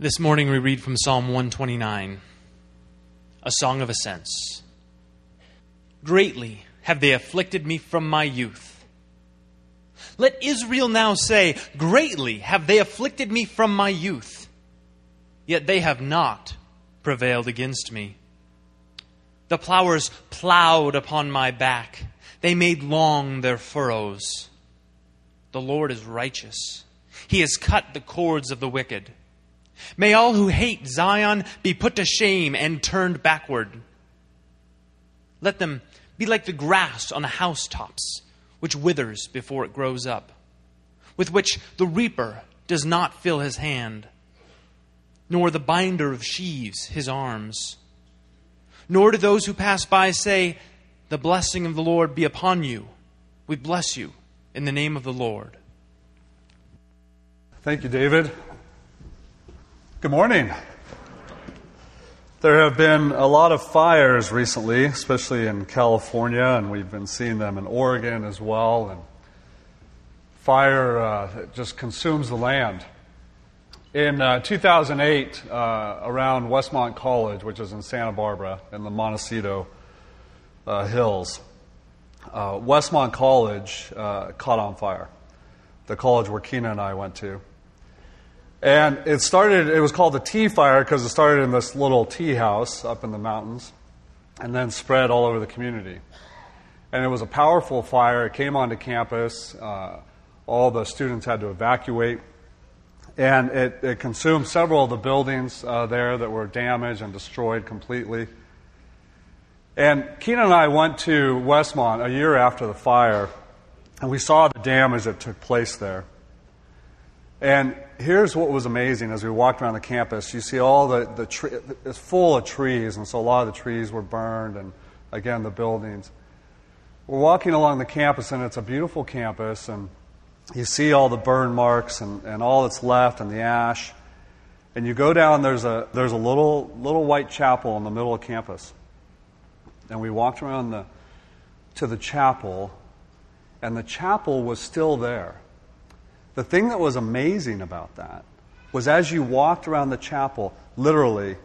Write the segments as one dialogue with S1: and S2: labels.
S1: This morning we read from Psalm 129, a song of ascents. Greatly have they afflicted me from my youth. Let Israel now say, Greatly have they afflicted me from my youth. Yet they have not prevailed against me. The plowers plowed upon my back, they made long their furrows. The Lord is righteous, He has cut the cords of the wicked. May all who hate Zion be put to shame and turned backward. Let them be like the grass on the housetops, which withers before it grows up, with which the reaper does not fill his hand, nor the binder of sheaves his arms. Nor do those who pass by say, The blessing of the Lord be upon you. We bless you in the name of the Lord.
S2: Thank you, David. Good morning. There have been a lot of fires recently, especially in California, and we've been seeing them in Oregon as well. And fire uh, just consumes the land. In uh, 2008, uh, around Westmont College, which is in Santa Barbara in the Montecito uh, Hills, uh, Westmont College uh, caught on fire. The college where Keena and I went to. And it started, it was called the tea fire because it started in this little tea house up in the mountains and then spread all over the community. And it was a powerful fire. It came onto campus. Uh, all the students had to evacuate. And it, it consumed several of the buildings uh, there that were damaged and destroyed completely. And Keenan and I went to Westmont a year after the fire, and we saw the damage that took place there. And here's what was amazing as we walked around the campus. You see all the, the it's full of trees, and so a lot of the trees were burned, and again, the buildings. We're walking along the campus, and it's a beautiful campus, and you see all the burn marks and, and all that's left and the ash. And you go down, there's a, there's a little, little white chapel in the middle of campus. And we walked around the, to the chapel, and the chapel was still there. The thing that was amazing about that was as you walked around the chapel, literally,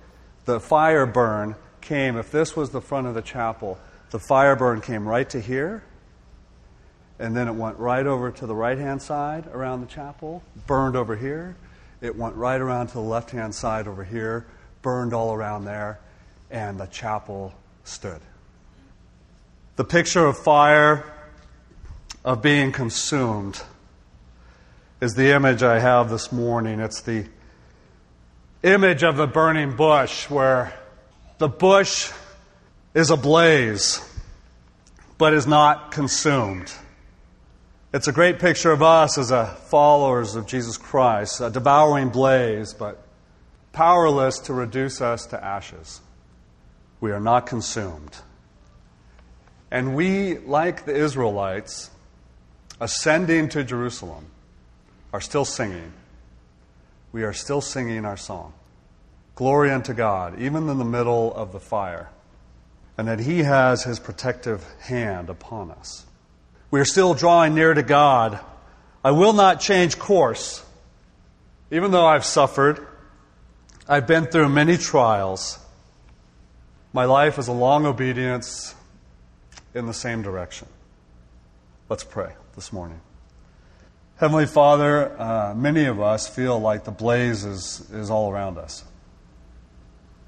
S2: the fire burn came. If this was the front of the chapel, the fire burn came right to here, and then it went right over to the right hand side around the chapel, burned over here. It went right around to the left hand side over here, burned all around there, and the chapel stood. The picture of fire, of being consumed is the image I have this morning. It's the image of a burning bush where the bush is ablaze but is not consumed. It's a great picture of us as a followers of Jesus Christ, a devouring blaze, but powerless to reduce us to ashes. We are not consumed. And we, like the Israelites, ascending to Jerusalem, are still singing. We are still singing our song. Glory unto God, even in the middle of the fire, and that He has His protective hand upon us. We are still drawing near to God. I will not change course. Even though I've suffered, I've been through many trials. My life is a long obedience in the same direction. Let's pray this morning. Heavenly Father, uh, many of us feel like the blaze is, is all around us.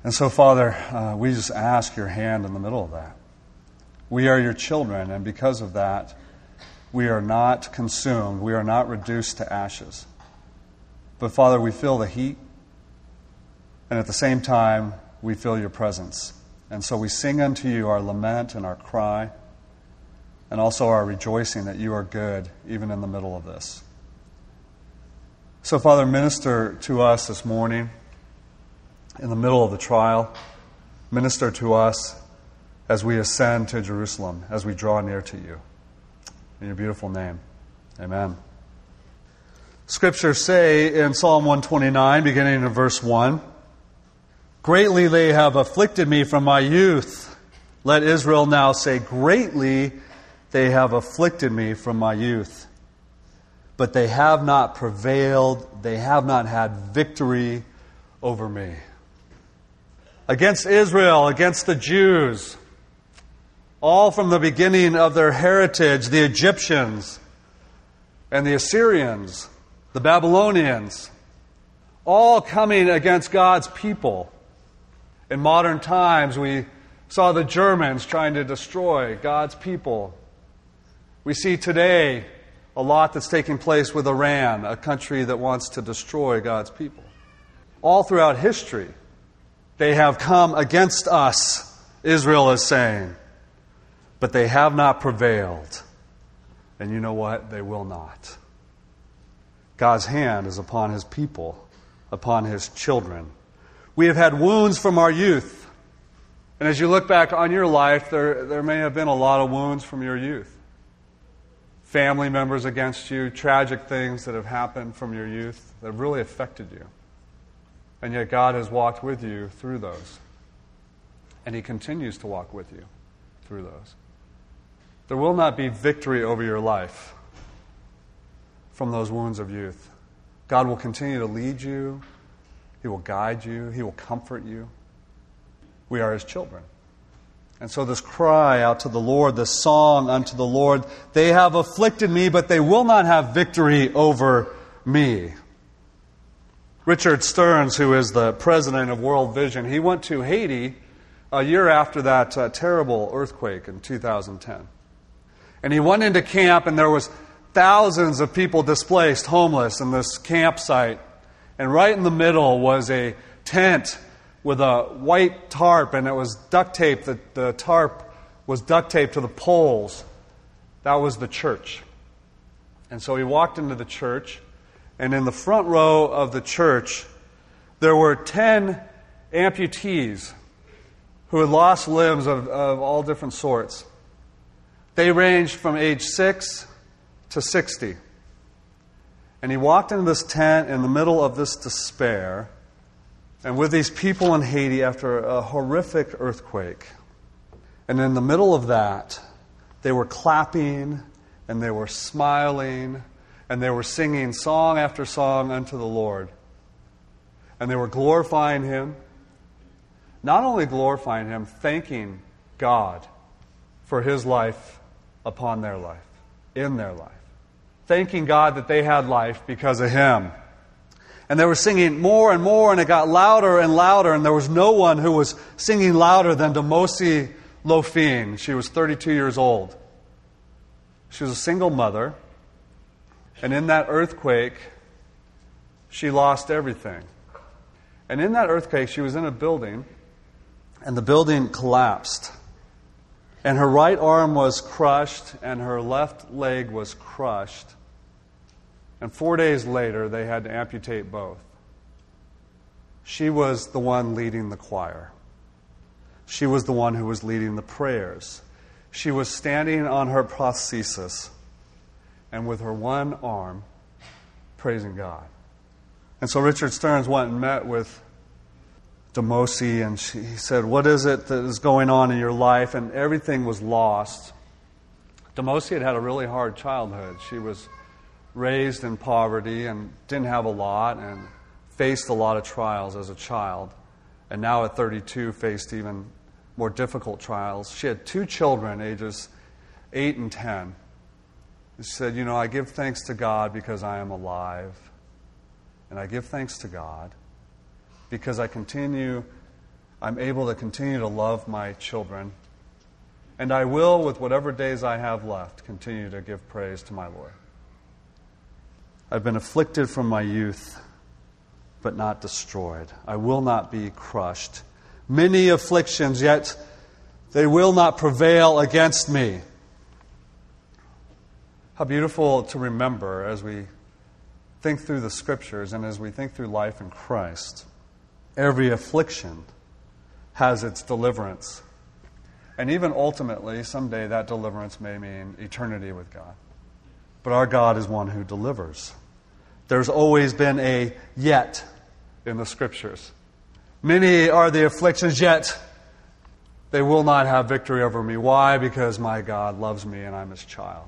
S2: And so, Father, uh, we just ask your hand in the middle of that. We are your children, and because of that, we are not consumed. We are not reduced to ashes. But, Father, we feel the heat, and at the same time, we feel your presence. And so we sing unto you our lament and our cry and also our rejoicing that you are good even in the middle of this. So, Father, minister to us this morning in the middle of the trial. Minister to us as we ascend to Jerusalem, as we draw near to you. In your beautiful name, amen. Scriptures say in Psalm 129, beginning in verse 1 Greatly they have afflicted me from my youth. Let Israel now say, Greatly they have afflicted me from my youth. But they have not prevailed, they have not had victory over me. Against Israel, against the Jews, all from the beginning of their heritage, the Egyptians and the Assyrians, the Babylonians, all coming against God's people. In modern times, we saw the Germans trying to destroy God's people. We see today a lot that's taking place with Iran, a country that wants to destroy God's people. All throughout history, they have come against us, Israel is saying, but they have not prevailed. And you know what? They will not. God's hand is upon his people, upon his children. We have had wounds from our youth. And as you look back on your life, there, there may have been a lot of wounds from your youth. Family members against you, tragic things that have happened from your youth that have really affected you. And yet God has walked with you through those. And He continues to walk with you through those. There will not be victory over your life from those wounds of youth. God will continue to lead you, He will guide you, He will comfort you. We are His children. And so, this cry out to the Lord, this song unto the Lord, they have afflicted me, but they will not have victory over me. Richard Stearns, who is the president of World Vision, he went to Haiti a year after that uh, terrible earthquake in 2010. And he went into camp, and there was thousands of people displaced, homeless, in this campsite. And right in the middle was a tent with a white tarp, and it was duct tape. The, the tarp was duct taped to the poles. That was the church. And so he walked into the church, and in the front row of the church, there were 10 amputees who had lost limbs of, of all different sorts. They ranged from age 6 to 60. And he walked into this tent in the middle of this despair and with these people in Haiti after a horrific earthquake. And in the middle of that, they were clapping and they were smiling and they were singing song after song unto the Lord. And they were glorifying Him. Not only glorifying Him, thanking God for His life upon their life, in their life. Thanking God that they had life because of Him. And they were singing more and more, and it got louder and louder, and there was no one who was singing louder than Demosi Lofine. She was 32 years old. She was a single mother, and in that earthquake, she lost everything. And in that earthquake, she was in a building, and the building collapsed. And her right arm was crushed, and her left leg was crushed. And four days later, they had to amputate both. She was the one leading the choir. She was the one who was leading the prayers. She was standing on her prosthesis and with her one arm praising God. And so Richard Stearns went and met with Demosi, and she, he said, What is it that is going on in your life? And everything was lost. Demosi had had a really hard childhood. She was raised in poverty and didn't have a lot and faced a lot of trials as a child. And now at 32, faced even more difficult trials. She had two children, ages 8 and 10. She said, You know, I give thanks to God because I am alive. And I give thanks to God because I continue, I'm able to continue to love my children. And I will, with whatever days I have left, continue to give praise to my Lord. I've been afflicted from my youth, but not destroyed. I will not be crushed. Many afflictions, yet they will not prevail against me. How beautiful to remember as we think through the scriptures and as we think through life in Christ. Every affliction has its deliverance. And even ultimately, someday that deliverance may mean eternity with God. But our God is one who delivers. There's always been a yet in the scriptures. Many are the afflictions, yet they will not have victory over me. Why? Because my God loves me and I'm his child.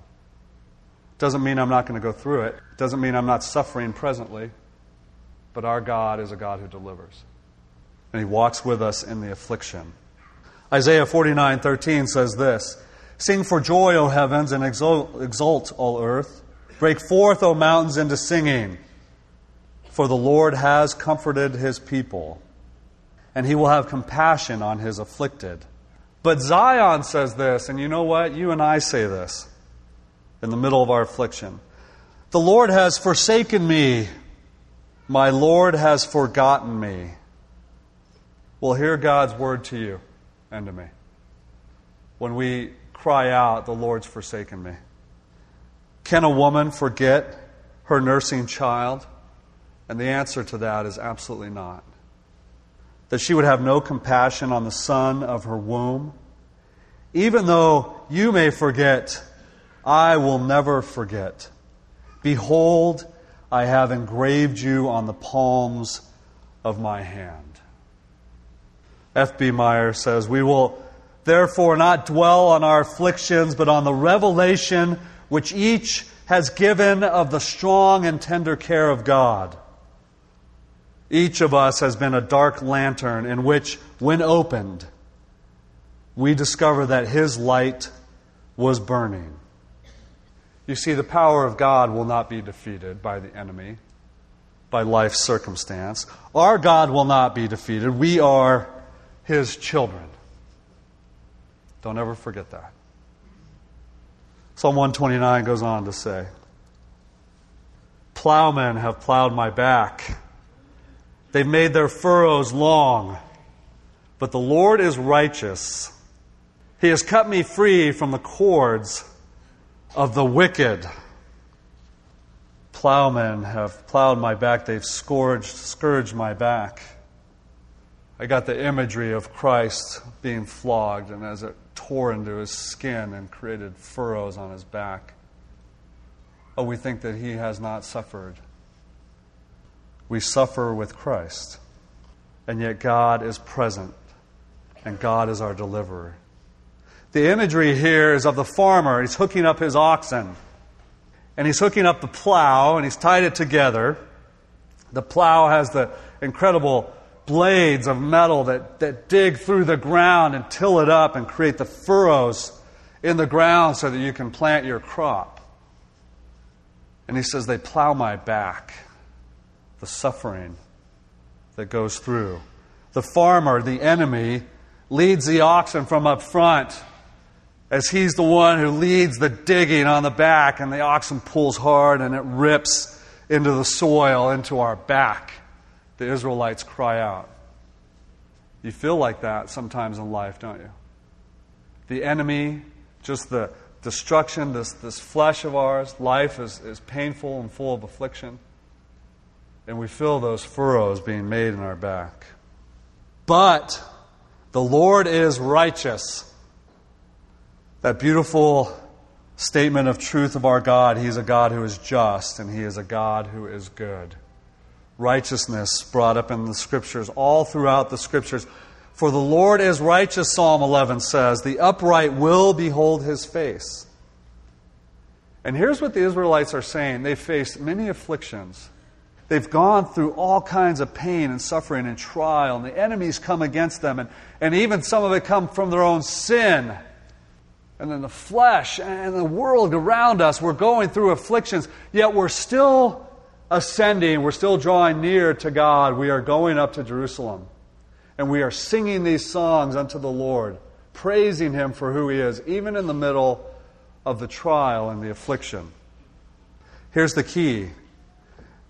S2: Doesn't mean I'm not going to go through it. Doesn't mean I'm not suffering presently. but our God is a God who delivers. And He walks with us in the affliction. Isaiah 49 13 says this Sing for joy, O heavens, and exult, exult, all earth. Break forth, O mountains, into singing. For the Lord has comforted his people, and he will have compassion on his afflicted. But Zion says this, and you know what? You and I say this in the middle of our affliction. The Lord has forsaken me. My Lord has forgotten me. Well, hear God's word to you and to me. When we cry out, The Lord's forsaken me. Can a woman forget her nursing child? And the answer to that is absolutely not. That she would have no compassion on the son of her womb. Even though you may forget, I will never forget. Behold, I have engraved you on the palms of my hand. F.B. Meyer says, We will therefore not dwell on our afflictions, but on the revelation which each has given of the strong and tender care of God. Each of us has been a dark lantern in which, when opened, we discover that His light was burning. You see, the power of God will not be defeated by the enemy, by life's circumstance. Our God will not be defeated. We are His children. Don't ever forget that. Psalm 129 goes on to say, Plowmen have plowed my back They've made their furrows long. But the Lord is righteous. He has cut me free from the cords of the wicked. Plowmen have plowed my back. They've scourged, scourged my back. I got the imagery of Christ being flogged, and as it tore into his skin and created furrows on his back. Oh, we think that he has not suffered we suffer with Christ. And yet God is present, and God is our deliverer. The imagery here is of the farmer. He's hooking up his oxen, and he's hooking up the plow, and he's tied it together. The plow has the incredible blades of metal that, that dig through the ground and till it up and create the furrows in the ground so that you can plant your crop. And he says, They plow my back the suffering that goes through. The farmer, the enemy, leads the oxen from up front as he's the one who leads the digging on the back, and the oxen pulls hard and it rips into the soil, into our back. The Israelites cry out. You feel like that sometimes in life, don't you? The enemy, just the destruction, this, this flesh of ours, life is, is painful and full of affliction and we feel those furrows being made in our back. But the Lord is righteous. That beautiful statement of truth of our God. He's a God who is just, and He is a God who is good. Righteousness brought up in the Scriptures, all throughout the Scriptures. For the Lord is righteous, Psalm 11 says. The upright will behold His face. And here's what the Israelites are saying they've faced many afflictions. They've gone through all kinds of pain and suffering and trial, and the enemies come against them, and, and even some of it come from their own sin. And then the flesh and the world around us, we're going through afflictions, yet we're still ascending, we're still drawing near to God. We are going up to Jerusalem, and we are singing these songs unto the Lord, praising Him for who He is, even in the middle of the trial and the affliction. Here's the key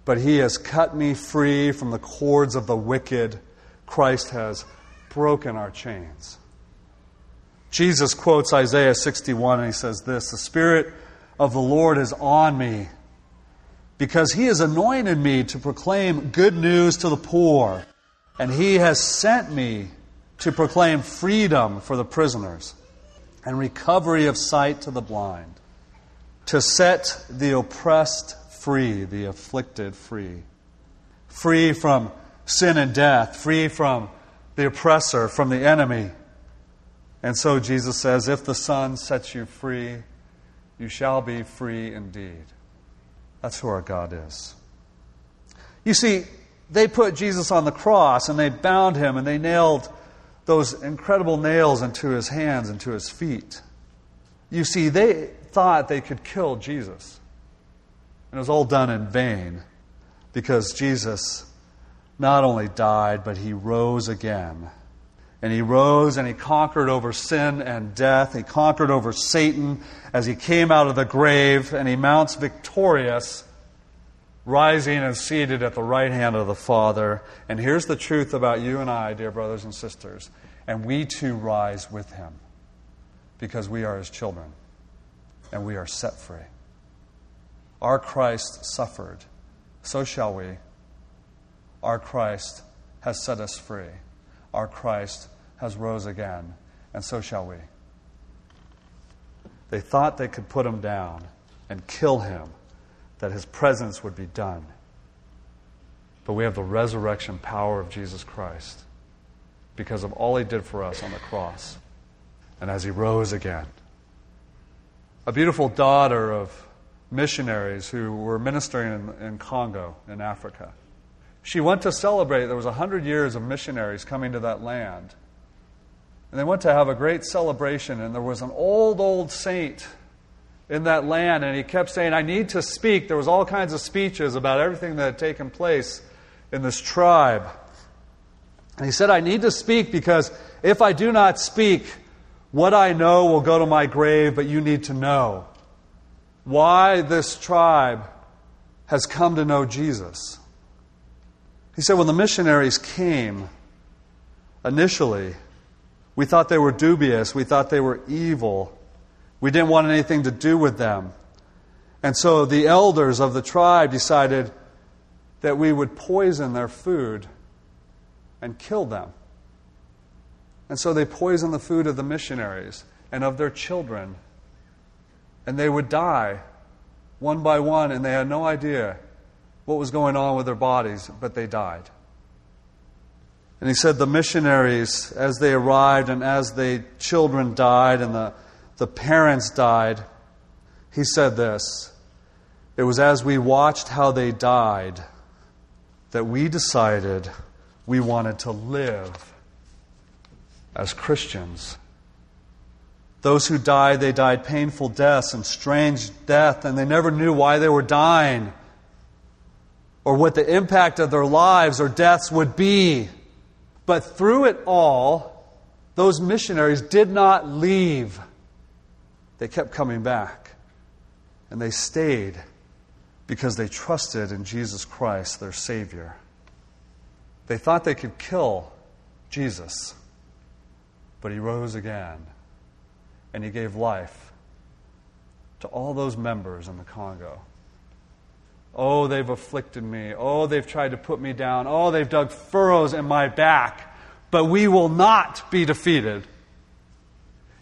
S2: but he has cut me free from the cords of the wicked. Christ has broken our chains. Jesus quotes Isaiah 61 and he says this The Spirit of the Lord is on me because he has anointed me to proclaim good news to the poor, and he has sent me to proclaim freedom for the prisoners and recovery of sight to the blind, to set the oppressed free, the afflicted free. Free from sin and death, free from the oppressor, from the enemy. And so Jesus says, If the Son sets you free, you shall be free indeed. That's who our God is. You see, they put Jesus on the cross and they bound him and they nailed those incredible nails into his hands and to his feet. You see, they thought they could kill Jesus. And it was all done in vain because Jesus not only died, but he rose again. And he rose and he conquered over sin and death. He conquered over Satan as he came out of the grave and he mounts victorious, rising and seated at the right hand of the Father. And here's the truth about you and I, dear brothers and sisters. And we too rise with him because we are his children and we are set free. Our Christ suffered, so shall we. Our Christ has set us free. Our Christ has rose again, and so shall we. They thought they could put him down and kill him, that his presence would be done. But we have the resurrection power of Jesus Christ because of all he did for us on the cross and as he rose again. A beautiful daughter of missionaries who were ministering in, in Congo, in Africa. She went to celebrate, there was 100 years of missionaries coming to that land. And they went to have a great celebration, and there was an old, old saint in that land, and he kept saying, I need to speak. There was all kinds of speeches about everything that had taken place in this tribe. And he said, I need to speak because if I do not speak, what I know will go to my grave, but you need to know why this tribe has come to know Jesus. He said, when the missionaries came initially, we thought they were dubious, we thought they were evil, we didn't want anything to do with them. And so the elders of the tribe decided that we would poison their food and kill them. And so they poisoned the food of the missionaries and of their children and they would die one by one, and they had no idea what was going on with their bodies, but they died. And he said the missionaries, as they arrived and as the children died and the, the parents died, he said this It was as we watched how they died that we decided we wanted to live as Christians. Those who died, they died painful deaths and strange death, and they never knew why they were dying or what the impact of their lives or deaths would be. But through it all, those missionaries did not leave. They kept coming back. And they stayed because they trusted in Jesus Christ, their Savior. They thought they could kill Jesus, but He rose again and he gave life to all those members in the Congo. Oh, they've afflicted me. Oh, they've tried to put me down. Oh, they've dug furrows in my back. But we will not be defeated.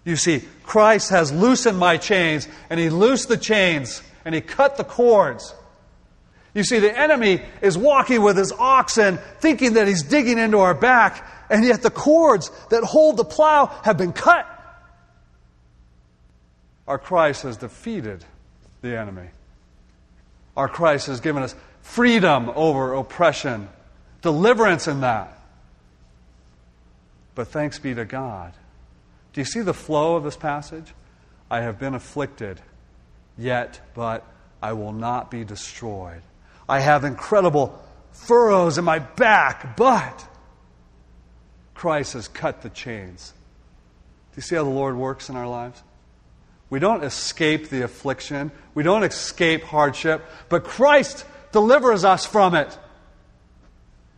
S2: You see, Christ has loosened my chains, and He loosed the chains, and He cut the cords. You see, the enemy is walking with his oxen, thinking that he's digging into our back, and yet the cords that hold the plow have been cut. Our Christ has defeated the enemy. Our Christ has given us freedom over oppression, deliverance in that. But thanks be to God. Do you see the flow of this passage? I have been afflicted, yet, but I will not be destroyed. I have incredible furrows in my back, but Christ has cut the chains. Do you see how the Lord works in our lives? We don't escape the affliction. We don't escape hardship. But Christ delivers us from it.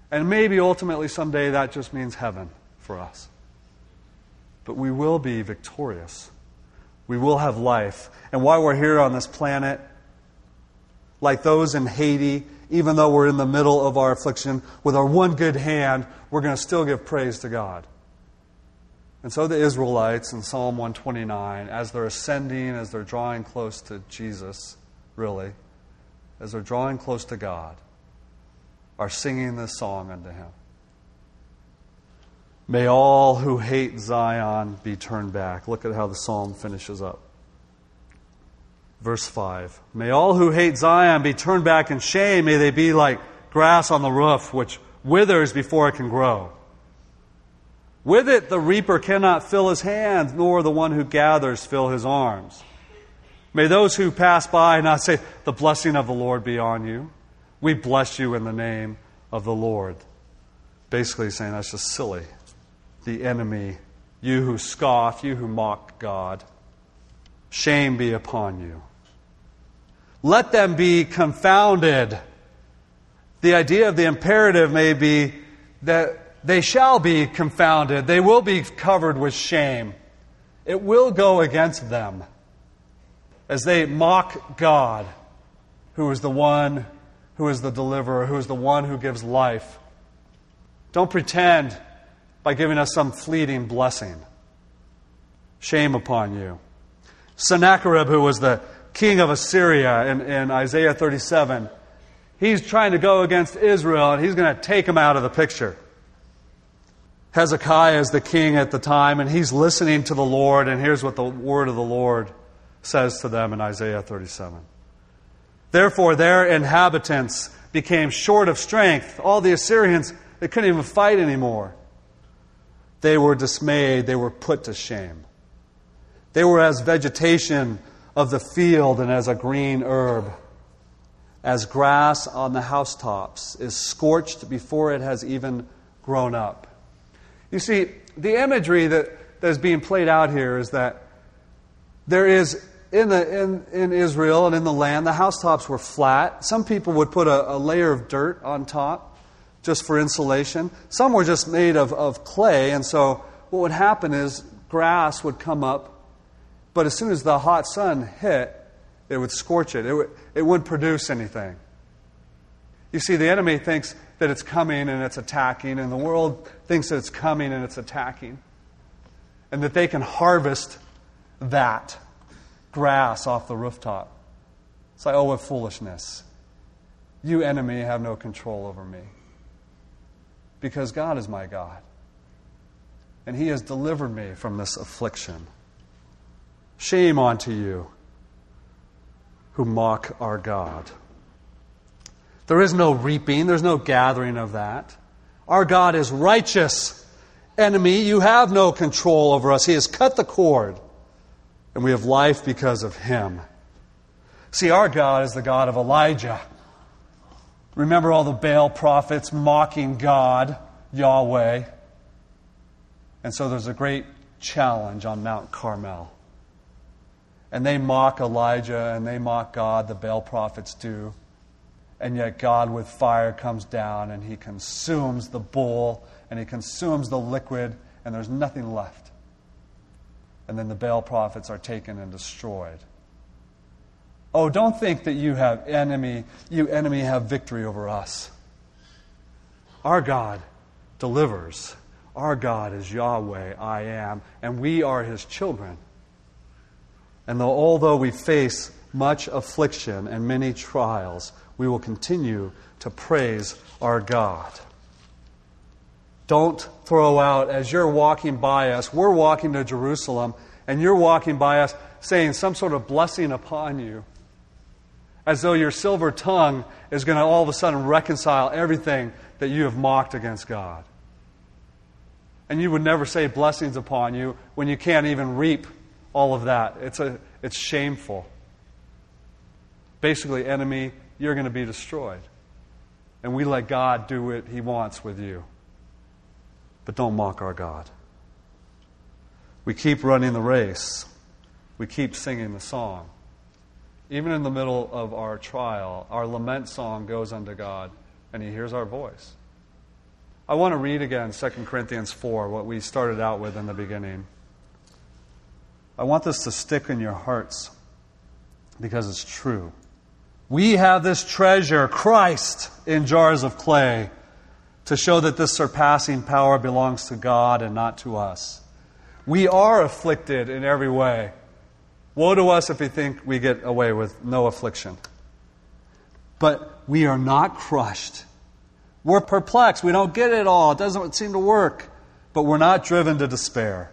S2: And maybe ultimately someday that just means heaven for us. But we will be victorious. We will have life. And while we're here on this planet, like those in Haiti, even though we're in the middle of our affliction, with our one good hand, we're going to still give praise to God. And so the Israelites in Psalm 129, as they're ascending, as they're drawing close to Jesus, really, as they're drawing close to God, are singing this song unto Him. May all who hate Zion be turned back. Look at how the psalm finishes up. Verse 5 May all who hate Zion be turned back in shame. May they be like grass on the roof, which withers before it can grow. With it, the reaper cannot fill his hands, nor the one who gathers fill his arms. May those who pass by not say, The blessing of the Lord be on you. We bless you in the name of the Lord. Basically, saying that's just silly. The enemy, you who scoff, you who mock God, shame be upon you. Let them be confounded. The idea of the imperative may be that they shall be confounded. They will be covered with shame. It will go against them as they mock God, who is the one who is the deliverer, who is the one who gives life. Don't pretend by giving us some fleeting blessing. Shame upon you. Sennacherib, who was the king of Assyria in, in Isaiah 37, he's trying to go against Israel and he's going to take him out of the picture. Hezekiah is the king at the time and he's listening to the Lord, and here's what the word of the Lord says to them in Isaiah 37. Therefore, their inhabitants became short of strength. All the Assyrians, they couldn't even fight anymore. They were dismayed, they were put to shame. They were as vegetation of the field and as a green herb, as grass on the housetops is scorched before it has even grown up. You see, the imagery that, that is being played out here is that there is in, the, in, in Israel and in the land, the housetops were flat. Some people would put a, a layer of dirt on top just for insulation. Some were just made of, of clay, and so what would happen is grass would come up, but as soon as the hot sun hit, it would scorch it. It, would, it wouldn't produce anything. You see, the enemy thinks that it's coming and it's attacking, and the world thinks that it's coming and it's attacking, and that they can harvest that grass off the rooftop. It's like, oh, what foolishness. You, enemy, have no control over me. Because God is my God. And He has delivered me from this affliction. Shame unto you who mock our God. There is no reaping, there's no gathering of that. Our God is righteous. Enemy, you have no control over us. He has cut the cord and we have life because of him. See, our God is the God of Elijah. Remember all the Baal prophets mocking God, Yahweh. And so there's a great challenge on Mount Carmel. And they mock Elijah and they mock God, the Baal prophets do. And yet God with fire comes down and he consumes the bull and he consumes the liquid, and there's nothing left and then the Baal prophets are taken and destroyed. Oh, don't think that you have enemy, you enemy have victory over us. Our God delivers. Our God is Yahweh, I am, and we are his children. And though, although we face much affliction and many trials, we will continue to praise our God. Don't throw out, as you're walking by us, we're walking to Jerusalem, and you're walking by us saying some sort of blessing upon you, as though your silver tongue is going to all of a sudden reconcile everything that you have mocked against God. And you would never say blessings upon you when you can't even reap all of that. It's, a, it's shameful. Basically, enemy, you're going to be destroyed. And we let God do what He wants with you. But don't mock our God. We keep running the race. We keep singing the song. Even in the middle of our trial, our lament song goes unto God, and He hears our voice. I want to read again 2 Corinthians 4, what we started out with in the beginning. I want this to stick in your hearts because it's true. We have this treasure, Christ, in jars of clay to show that this surpassing power belongs to God and not to us. We are afflicted in every way. Woe to us if we think we get away with no affliction. But we are not crushed. We're perplexed. We don't get it all. It doesn't seem to work. But we're not driven to despair.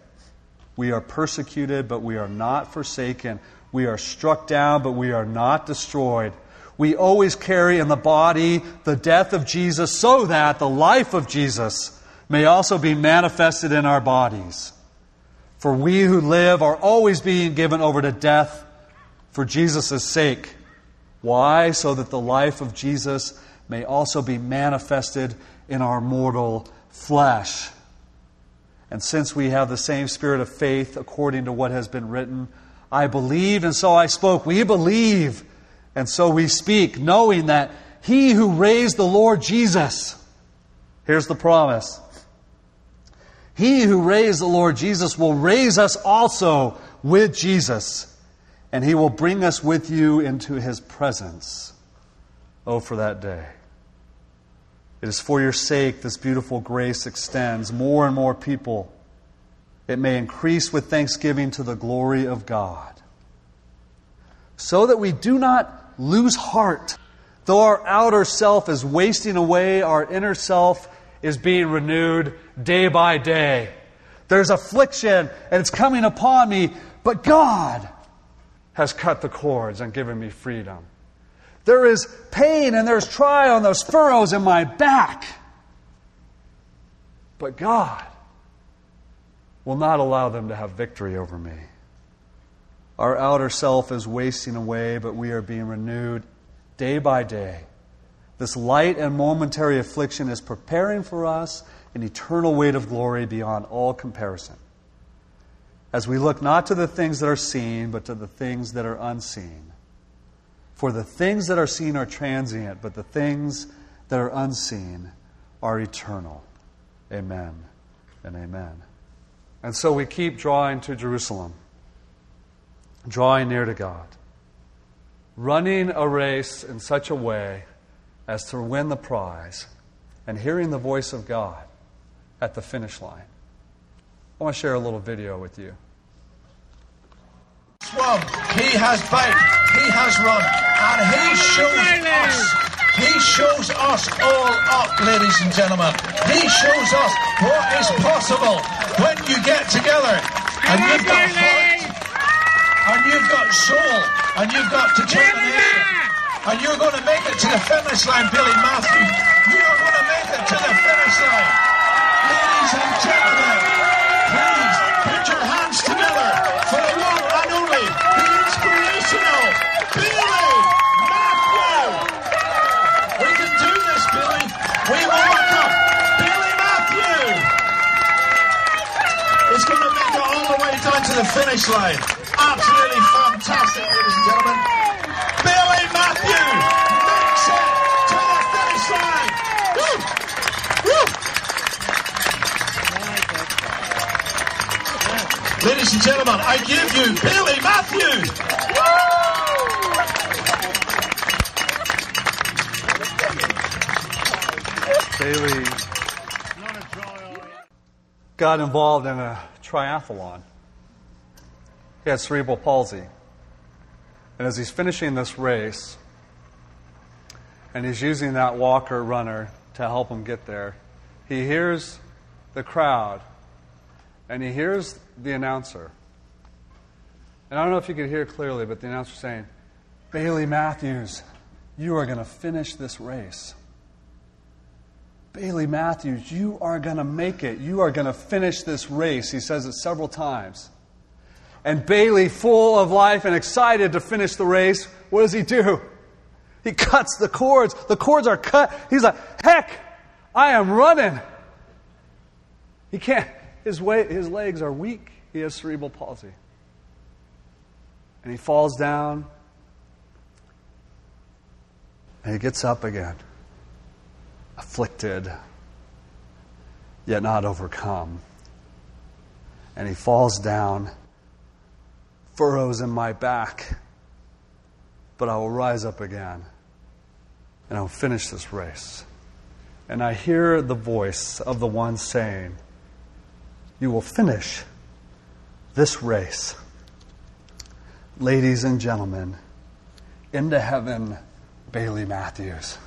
S2: We are persecuted, but we are not forsaken. We are struck down, but we are not destroyed. We always carry in the body the death of Jesus so that the life of Jesus may also be manifested in our bodies. For we who live are always being given over to death for Jesus' sake. Why? So that the life of Jesus may also be manifested in our mortal flesh. And since we have the same spirit of faith, according to what has been written, I believed and so I spoke. We believe and so we speak, knowing that He who raised the Lord Jesus, here's the promise. He who raised the Lord Jesus will raise us also with Jesus, and He will bring us with you into His presence. Oh, for that day. It is for your sake this beautiful grace extends more and more people. It may increase with thanksgiving to the glory of God. So that we do not lose heart. Though our outer self is wasting away, our inner self is being renewed day by day. There's affliction and it's coming upon me, but God has cut the cords and given me freedom. There is pain and there's trial and there's furrows in my back. But God will not allow them to have victory over me. Our outer self is wasting away, but we are being renewed day by day. This light and momentary affliction is preparing for us an eternal weight of glory beyond all comparison. As we look not to the things that are seen, but to the things that are unseen. For the things that are seen are transient, but the things that are unseen are eternal. Amen and amen. And so we keep drawing to Jerusalem, drawing near to God, running a race in such a way as to win the prize, and hearing the voice of God at the finish line. I want to share a little video with you.
S3: He has baked. He has run. And he shows us. He shows us all up, ladies and gentlemen. He shows us what is possible when you get together and you've got soul and you've got determination and you're going to make it to the finish line, Bailey Matthews. You are going to make it to the finish line. Ladies and gentlemen, please put your hands together for the one and only, the inspirational Bailey Matthew. We can do this, Bailey. We welcome Bailey Matthew. It's going to make it all the way down to the finish line. Ladies and gentlemen. Bailey Matthew makes it to the finish line. Ladies and gentlemen, I give you Bailey Matthew.
S2: Bailey got involved in a triathlon. He had cerebral palsy. And as he's finishing this race, and he's using that walker runner to help him get there, he hears the crowd and he hears the announcer. And I don't know if you could hear clearly, but the announcer saying, Bailey Matthews, you are going to finish this race. Bailey Matthews, you are going to make it. You are going to finish this race. He says it several times. And Bailey, full of life and excited to finish the race, what does he do? He cuts the cords. The cords are cut. He's like, heck, I am running. He can't, his, way, his legs are weak. He has cerebral palsy. And he falls down. And he gets up again afflicted, yet not overcome. And he falls down, furrows in my back, but I will rise up again and I will finish this race. And I hear the voice of the one saying, You will finish this race. Ladies and gentlemen, into heaven, Bailey Matthews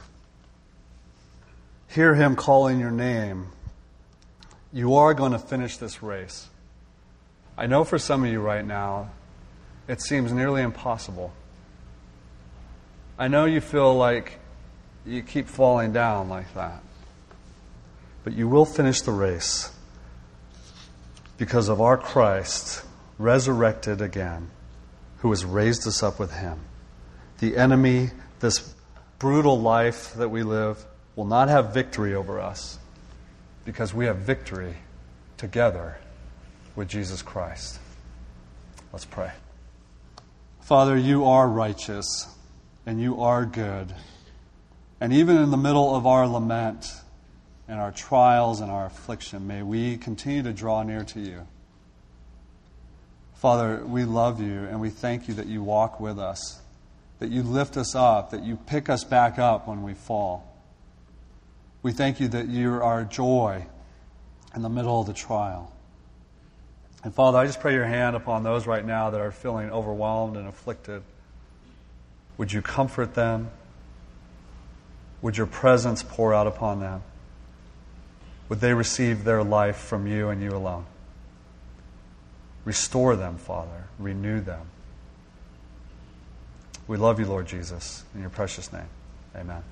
S2: hear him calling your name, you are going to finish this race. I know for some of you right now, it seems nearly impossible. I know you feel like you keep falling down like that. But you will finish the race because of our Christ resurrected again, who has raised us up with him. The enemy, this brutal life that we live, will not have victory over us because we have victory together with Jesus Christ. Let's pray. Father, you are righteous and you are good. And even in the middle of our lament and our trials and our affliction, may we continue to draw near to you. Father, we love you and we thank you that you walk with us, that you lift us up, that you pick us back up when we fall. We thank you that you're our joy in the middle of the trial. And Father, I just pray your hand upon those right now that are feeling overwhelmed and afflicted. Would you comfort them? Would your presence pour out upon them? Would they receive their life from you and you alone? Restore them, Father. Renew them. We love you, Lord Jesus. In your precious name, amen.